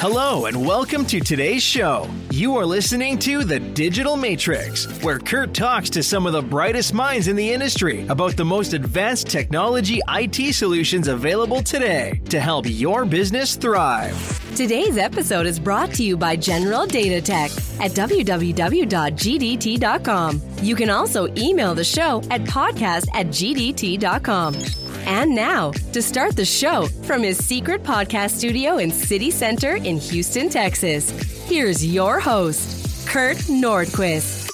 Hello, and welcome to today's show. You are listening to The Digital Matrix, where Kurt talks to some of the brightest minds in the industry about the most advanced technology IT solutions available today to help your business thrive. Today's episode is brought to you by General Data Tech at www.gdt.com. You can also email the show at podcast at gdt.com. And now, to start the show from his secret podcast studio in City Center in Houston, Texas, here's your host, Kurt Nordquist.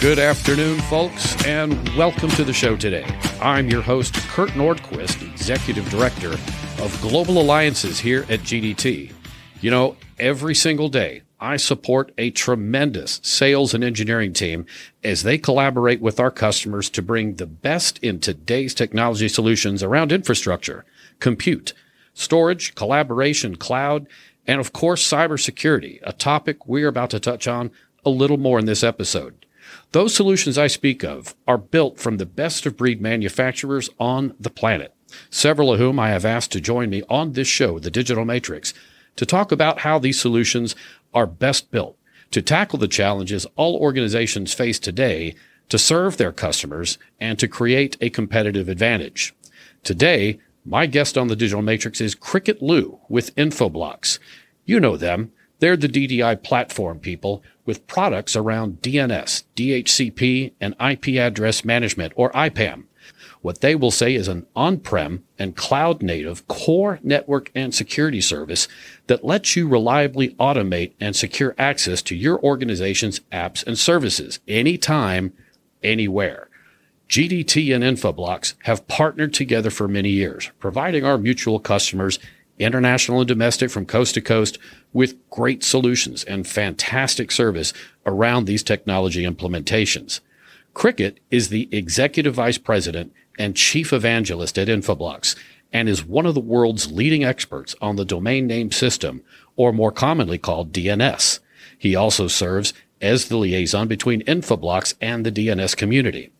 Good afternoon, folks, and welcome to the show today. I'm your host, Kurt Nordquist, Executive Director of Global Alliances here at GDT. You know, every single day, I support a tremendous sales and engineering team as they collaborate with our customers to bring the best in today's technology solutions around infrastructure, compute, storage, collaboration, cloud, and of course, cybersecurity, a topic we're about to touch on a little more in this episode. Those solutions I speak of are built from the best of breed manufacturers on the planet, several of whom I have asked to join me on this show, The Digital Matrix, to talk about how these solutions are best built to tackle the challenges all organizations face today to serve their customers and to create a competitive advantage. Today, my guest on the Digital Matrix is Cricket Liu with Infoblox. You know them. They're the DDI platform people with products around DNS, DHCP, and IP address management, or IPAM. What they will say is an on-prem and cloud native core network and security service that lets you reliably automate and secure access to your organization's apps and services anytime, anywhere. GDT and Infoblox have partnered together for many years, providing our mutual customers international and domestic from coast to coast with great solutions and fantastic service around these technology implementations. Cricket is the executive vice president and chief evangelist at Infoblox and is one of the world's leading experts on the domain name system, or more commonly called DNS. He also serves as the liaison between Infoblox and the DNS community.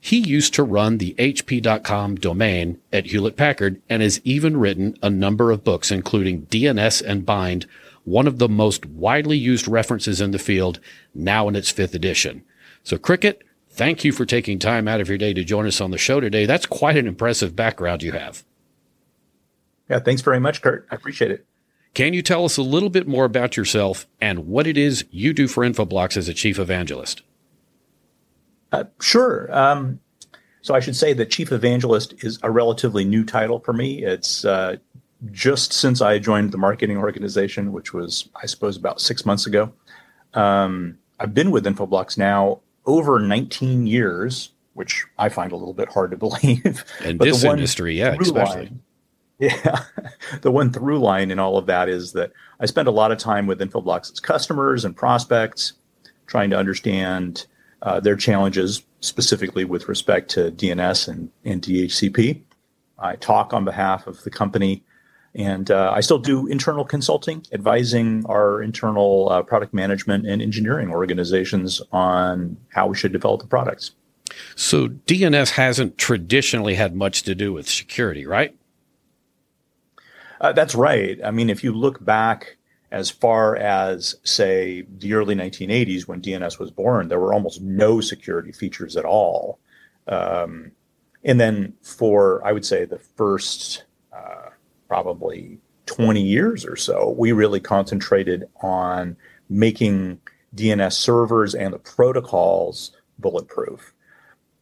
He used to run the HP.com domain at Hewlett Packard and has even written a number of books, including DNS and Bind, one of the most widely used references in the field, now in its fifth edition. So, Cricket, thank you for taking time out of your day to join us on the show today. That's quite an impressive background you have. Yeah, thanks very much, Kurt. I appreciate it. Can you tell us a little bit more about yourself and what it is you do for Infoblox as a chief evangelist? Uh, sure. Um, so I should say that chief evangelist is a relatively new title for me. It's uh, just since I joined the marketing organization, which was, I suppose, about six months ago. Um, I've been with Infoblox now over 19 years, which I find a little bit hard to believe. In this industry, yeah, especially. Line, yeah, the one through line in all of that is that I spend a lot of time with Infoblox's customers and prospects, trying to understand uh, their challenges, specifically with respect to DNS and, and DHCP. I talk on behalf of the company, and uh, I still do internal consulting, advising our internal uh, product management and engineering organizations on how we should develop the products. So, DNS hasn't traditionally had much to do with security, right? Uh, that's right. I mean, if you look back as far as, say, the early 1980s when DNS was born, there were almost no security features at all. Um, and then for, I would say, the first uh, probably 20 years or so, we really concentrated on making DNS servers and the protocols bulletproof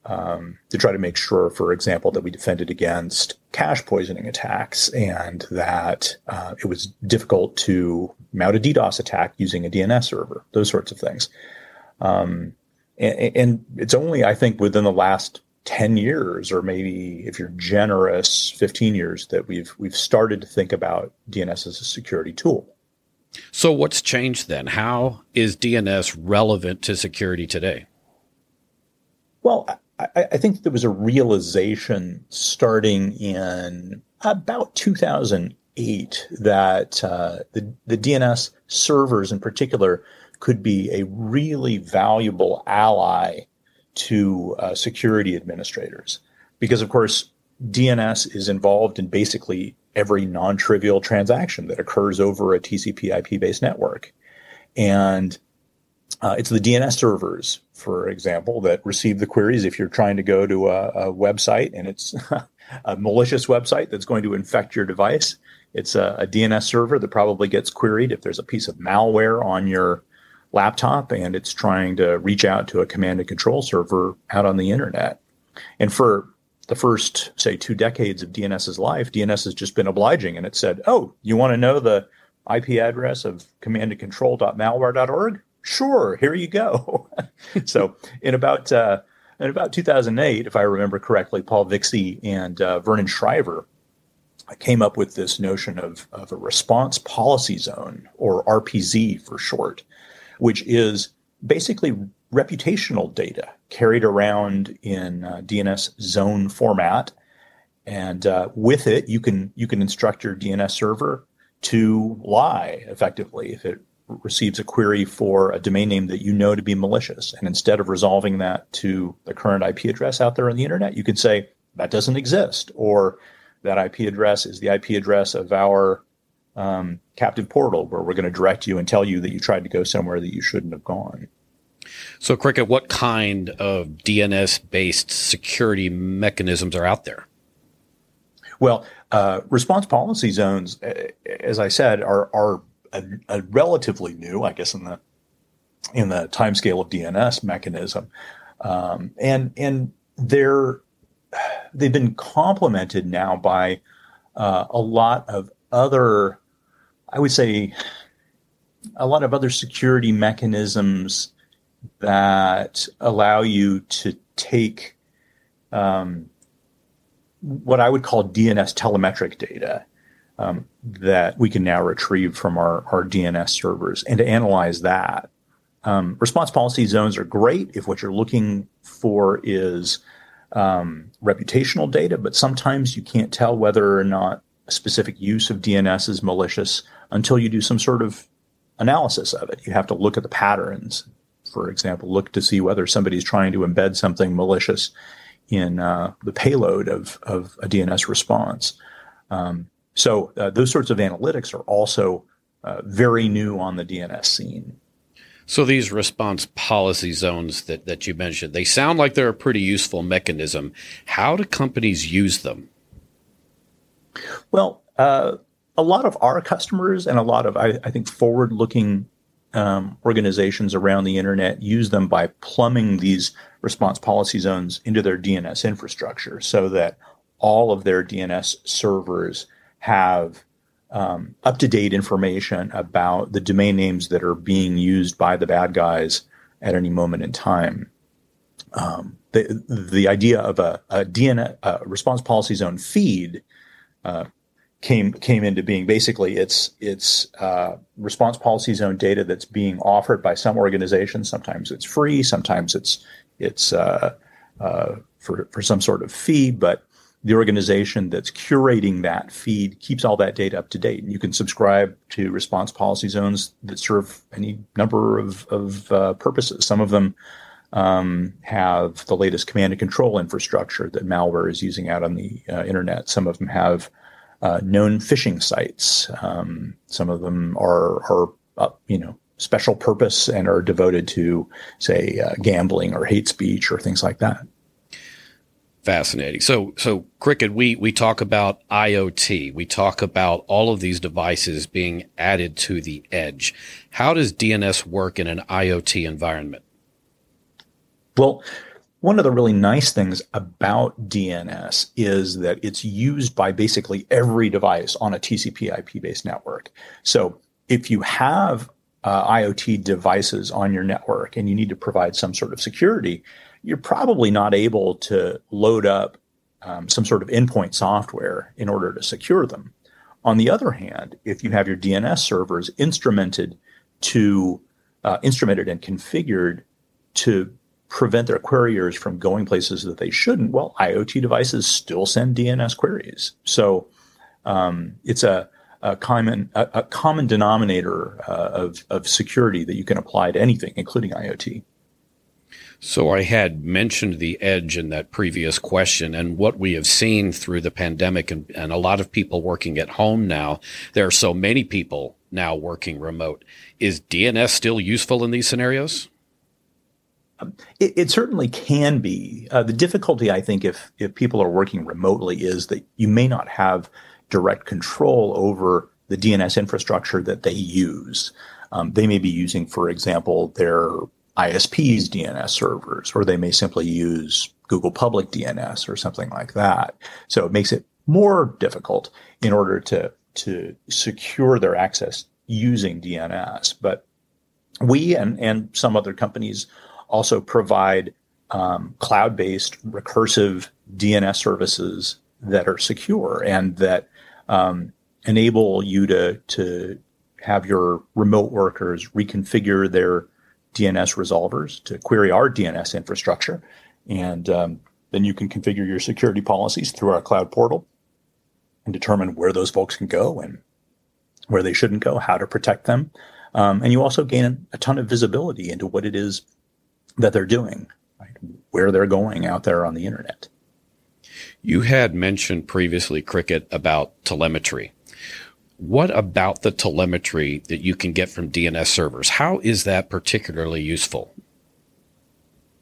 um, to try to make sure, for example, that we defended against cache poisoning attacks and that uh, it was difficult to mount a DDoS attack using a DNS server, those sorts of things. Um, and, and, it's only, I think, within the last 10 years, or maybe if you're generous, 15 years, that we've we've started to think about DNS as a security tool. So, what's changed then? How is DNS relevant to security today? Well, I, I think there was a realization starting in about 2008 that uh, the, the DNS servers in particular could be a really valuable ally to uh, security administrators because, of course, DNS is involved in basically every non-trivial transaction that occurs over a TCP/IP based network, and uh, it's the DNS servers, for example, that receive the queries. If you're trying to go to a, a website and it's a malicious website that's going to infect your device, it's a, a, DNS server that probably gets queried if there's a piece of malware on your laptop and it's trying to reach out to a command and control server out on the internet. And for the first, say, two decades of DNS's life, DNS has just been obliging and it said, oh, you want to know the IP address of command and control.malware.org? Sure, here you go. so in about uh, in about 2008, if I remember correctly, Paul Vixie and uh, Vernon Schryver came up with this notion of, of a response policy zone, or RPZ for short, which is basically reputational data carried around in uh, DNS zone format. And uh, with it, you can you can instruct your DNS server to lie effectively if it receives a query for a domain name that you know to be malicious. And instead of resolving that to the current IP address out there on the internet, you can say that doesn't exist, or that IP address is the IP address of our um, captive portal, where we're going to direct you and tell you that you tried to go somewhere that you shouldn't have gone. So, Cricket, what kind of DNS based security mechanisms are out there? Well, uh, response policy zones, as I said, are, are a, a, relatively new, I guess, in the in the timescale of DNS mechanism, um, and and they're they've been complemented now by uh, a lot of other, I would say, a lot of other security mechanisms that allow you to take um, what I would call DNS telemetric data um, that we can now retrieve from our, our DNS servers and to analyze that. Um, response policy zones are great if what you're looking for is um, reputational data, but sometimes you can't tell whether or not a specific use of DNS is malicious until you do some sort of analysis of it. You have to look at the patterns. For example, look to see whether somebody's trying to embed something malicious in uh, the payload of, of a DNS response. Um, so uh, those sorts of analytics are also uh, very new on the DNS scene. So these response policy zones that, that you mentioned, they sound like they're a pretty useful mechanism. How do companies use them? Well, uh, a lot of our customers and a lot of, I, I think, forward looking um, organizations around the internet use them by plumbing these response policy zones into their DNS infrastructure so that all of their DNS servers have um, up to date information about the domain names that are being used by the bad guys at any moment in time. Um, the the idea of a, a DNS a response policy zone feed uh, came came into being. Basically, it's it's uh, response policy zone data that's being offered by some organizations. Sometimes it's free. Sometimes it's it's uh, uh for for some sort of fee. But the organization that's curating that feed keeps all that data up to date. And you can subscribe to response policy zones that serve any number of, of uh, purposes. Some of them um, have the latest command and control infrastructure that malware is using out on the uh, internet. Some of them have uh, known phishing sites. Um, some of them are, are uh, you know, special purpose and are devoted to, say, uh, gambling or hate speech or things like that. Fascinating. So, so Cricket, we, we talk about IoT. We talk about all of these devices being added to the edge. How does DNS work in an IoT environment? Well, one of the really nice things about DNS is that it's used by basically every device on a TCP IP based network. So if you have uh, IoT devices on your network and you need to provide some sort of security, you're probably not able to load up um, some sort of endpoint software in order to secure them. On the other hand, if you have your DNS servers instrumented to uh, instrumented and configured to prevent their queryers from going places that they shouldn't, well, IoT devices still send DNS queries. So um, it's a, a common a, a common denominator uh, of of security that you can apply to anything, including IoT. So I had mentioned the edge in that previous question and what we have seen through the pandemic and, and a lot of people working at home now. There are so many people now working remote. Is DNS still useful in these scenarios? It, it, certainly can be. Uh, the difficulty, I think, if if people are working remotely, is that you may not have direct control over the DNS infrastructure that they use. Um, they may be using, for example, their ISP's DNS servers, or they may simply use Google Public DNS or something like that. So it makes it more difficult in order to to secure their access using DNS. But we and and some other companies also provide um, cloud-based recursive DNS services that are secure and that um, enable you to to have your remote workers reconfigure their DNS resolvers to query our DNS infrastructure, and um, then you can configure your security policies through our cloud portal and determine where those folks can go and where they shouldn't go, how to protect them, um, and you also gain a ton of visibility into what it is that they're doing, right? where they're going out there on the internet. You had mentioned previously, Cricket, about telemetry. What about the telemetry that you can get from DNS servers? How is that particularly useful?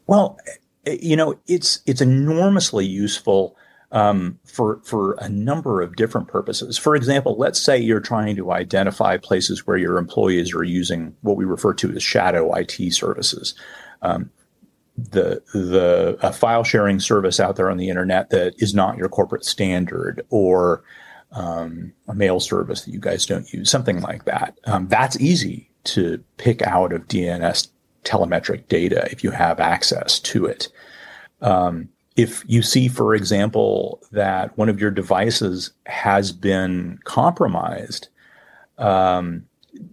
Well, eh, you know, it's it's enormously useful um, for for a number of different purposes. For example, let's say you're trying to identify places where your employees are using what we refer to as shadow IT services um, the the a file sharing service out there on the internet that is not your corporate standard or um, a mail service that you guys don't use, something like that. Um, that's easy to pick out of DNS telemetric data if you have access to it. Um, if you see, for example, that one of your devices has been compromised, um,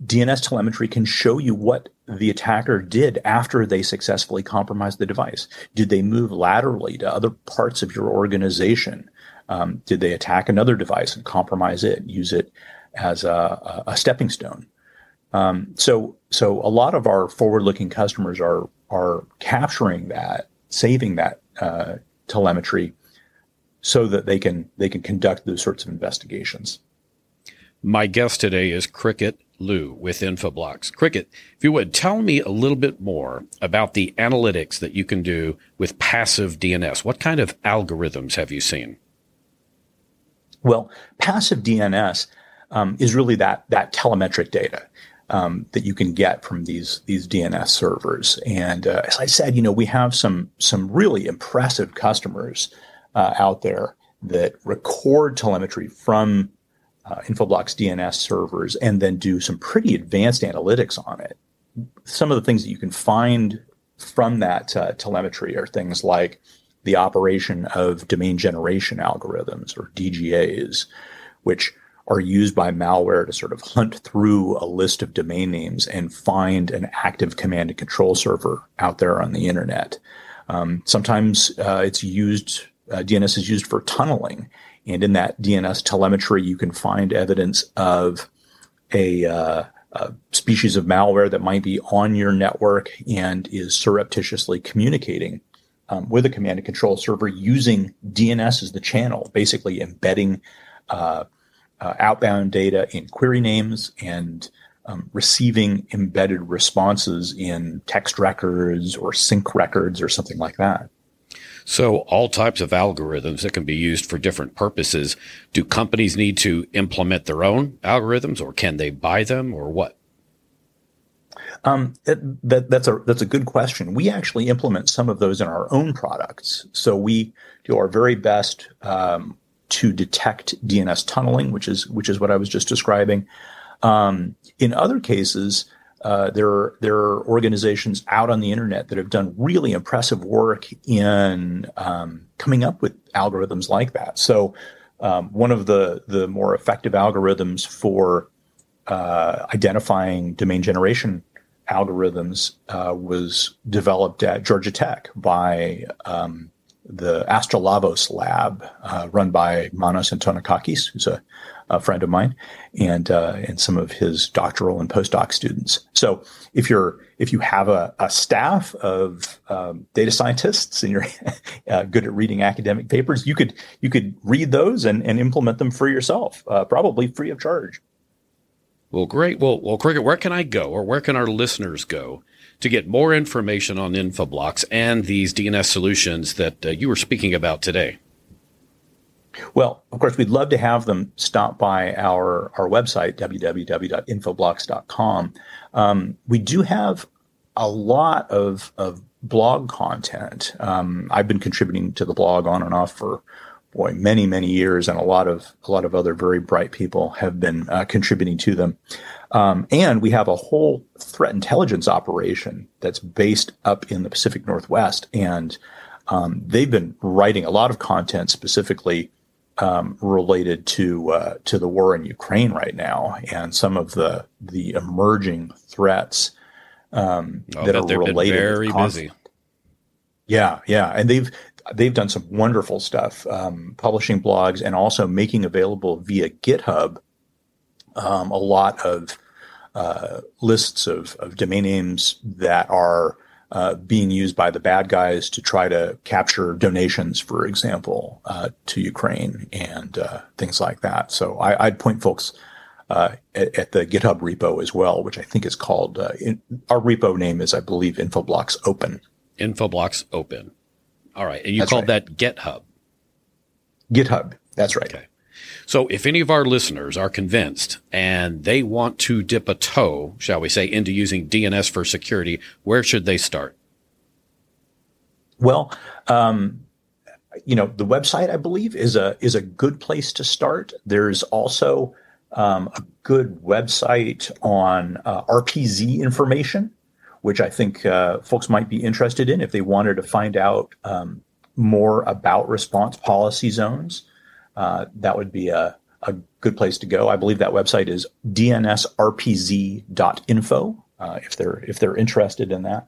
DNS telemetry can show you what the attacker did after they successfully compromised the device. Did they move laterally to other parts of your organization? Um, did they attack another device and compromise it, use it as a, a stepping stone? Um, so, so a lot of our forward-looking customers are are capturing that, saving that uh, telemetry, so that they can they can conduct those sorts of investigations. My guest today is Cricket Liu with Infoblox. Cricket, if you would tell me a little bit more about the analytics that you can do with passive DNS. What kind of algorithms have you seen? Well, passive DNS um, is really that that telemetric data. Um, that you can get from these these DNS servers. And uh, as I said, you know, we have some some really impressive customers uh, out there that record telemetry from uh, Infoblox DNS servers and then do some pretty advanced analytics on it. Some of the things that you can find from that uh, telemetry are things like the operation of domain generation algorithms or DGAs, which are used by malware to sort of hunt through a list of domain names and find an active command and control server out there on the internet. Um, sometimes uh, it's used, uh, DNS is used for tunneling and in that DNS telemetry, you can find evidence of a, uh, a, species of malware that might be on your network and is surreptitiously communicating um, with a command and control server using DNS as the channel, basically embedding uh, uh, outbound data in query names and um, receiving embedded responses in text records or sync records or something like that. So all types of algorithms that can be used for different purposes. Do companies need to implement their own algorithms or can they buy them or what? Um, it, that, that's a that's a good question. We actually implement some of those in our own products. So we do our very best um, to detect DNS tunneling, which is which is what I was just describing. Um, in other cases, uh, there are there are organizations out on the internet that have done really impressive work in um, coming up with algorithms like that. So um, one of the the more effective algorithms for uh, identifying domain generation algorithms uh, was developed at Georgia Tech by um, the Astrolavos lab, uh, run by Manos Antonakakis, who's a a friend of mine, and uh, and some of his doctoral and postdoc students. So if you're if you have a, a staff of um, data scientists and you're uh, good at reading academic papers, you could you could read those and, and implement them for yourself, uh, probably free of charge. Well, great. Well, well, Cricket, where can I go, or where can our listeners go to get more information on Infoblox and these DNS solutions that uh, you were speaking about today? Well, of course, we'd love to have them stop by our, our website, www.infoblox.com. Um, we do have a lot of, of blog content. Um, I've been contributing to the blog on and off for boy many many years, and a lot of a lot of other very bright people have been uh, contributing to them. Um, and we have a whole threat intelligence operation that's based up in the Pacific Northwest, and um, they've been writing a lot of content specifically um, related to uh, to the war in Ukraine right now and some of the the emerging threats um, that are related. very busy. Yeah, yeah, and they've they've done some wonderful stuff, um, publishing blogs and also making available via GitHub um, a lot of uh, lists of, of domain names that are uh, being used by the bad guys to try to capture donations, for example, uh, to Ukraine and uh, things like that. So I, would point folks uh, at, at, the GitHub repo as well, which I think is called uh, in, our repo name is, I believe, Infoblox Open. Infoblox Open. All right, and you called right. that GitHub. GitHub. That's right. Okay. So if any of our listeners are convinced and they want to dip a toe, shall we say, into using DNS for security, where should they start? Well, um, you know, the website I believe is a is a good place to start. There's also um, a good website on uh, RPZ information, which I think uh, folks might be interested in if they wanted to find out um, more about response policy zones uh, that would be a, a good place to go. I believe that website is dnsrpz.info uh, if they're if they're interested in that.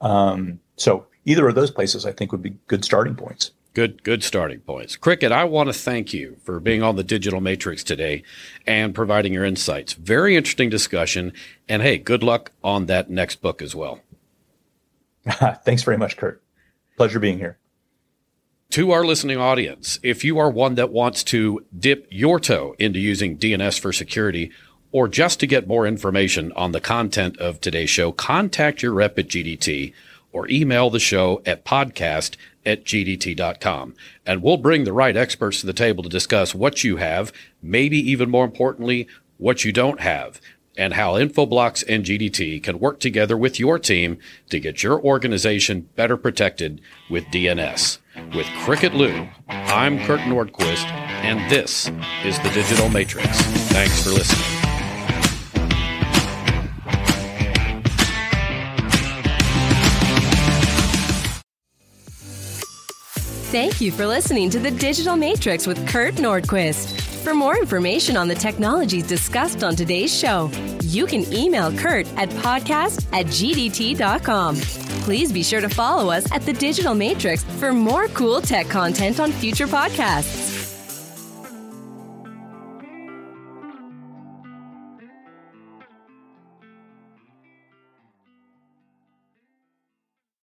Um, so either of those places, I think, would be good starting points. Good, good starting points. Cricket, I want to thank you for being on the Digital Matrix today and providing your insights. Very interesting discussion. And hey, good luck on that next book as well. Thanks very much, Kurt. Pleasure being here to our listening audience, if you are one that wants to dip your toe into using DNS for security, or just to get more information on the content of today's show, contact your rep at GDT or email the show at podcast at gdt.com. And we'll bring the right experts to the table to discuss what you have, maybe even more importantly, what you don't have, and how Infoblox and GDT can work together with your team to get your organization better protected with DNS. With Cricket Liu, I'm Kurt Nordquist, and this is the Digital Matrix. Thanks for listening. Thank you for listening to the Digital Matrix with Kurt Nordquist. For more information on the technologies discussed on today's show, you can email Kurt at podcast at gdt.com. Please be sure to follow us at The Digital Matrix for more cool tech content on future podcasts.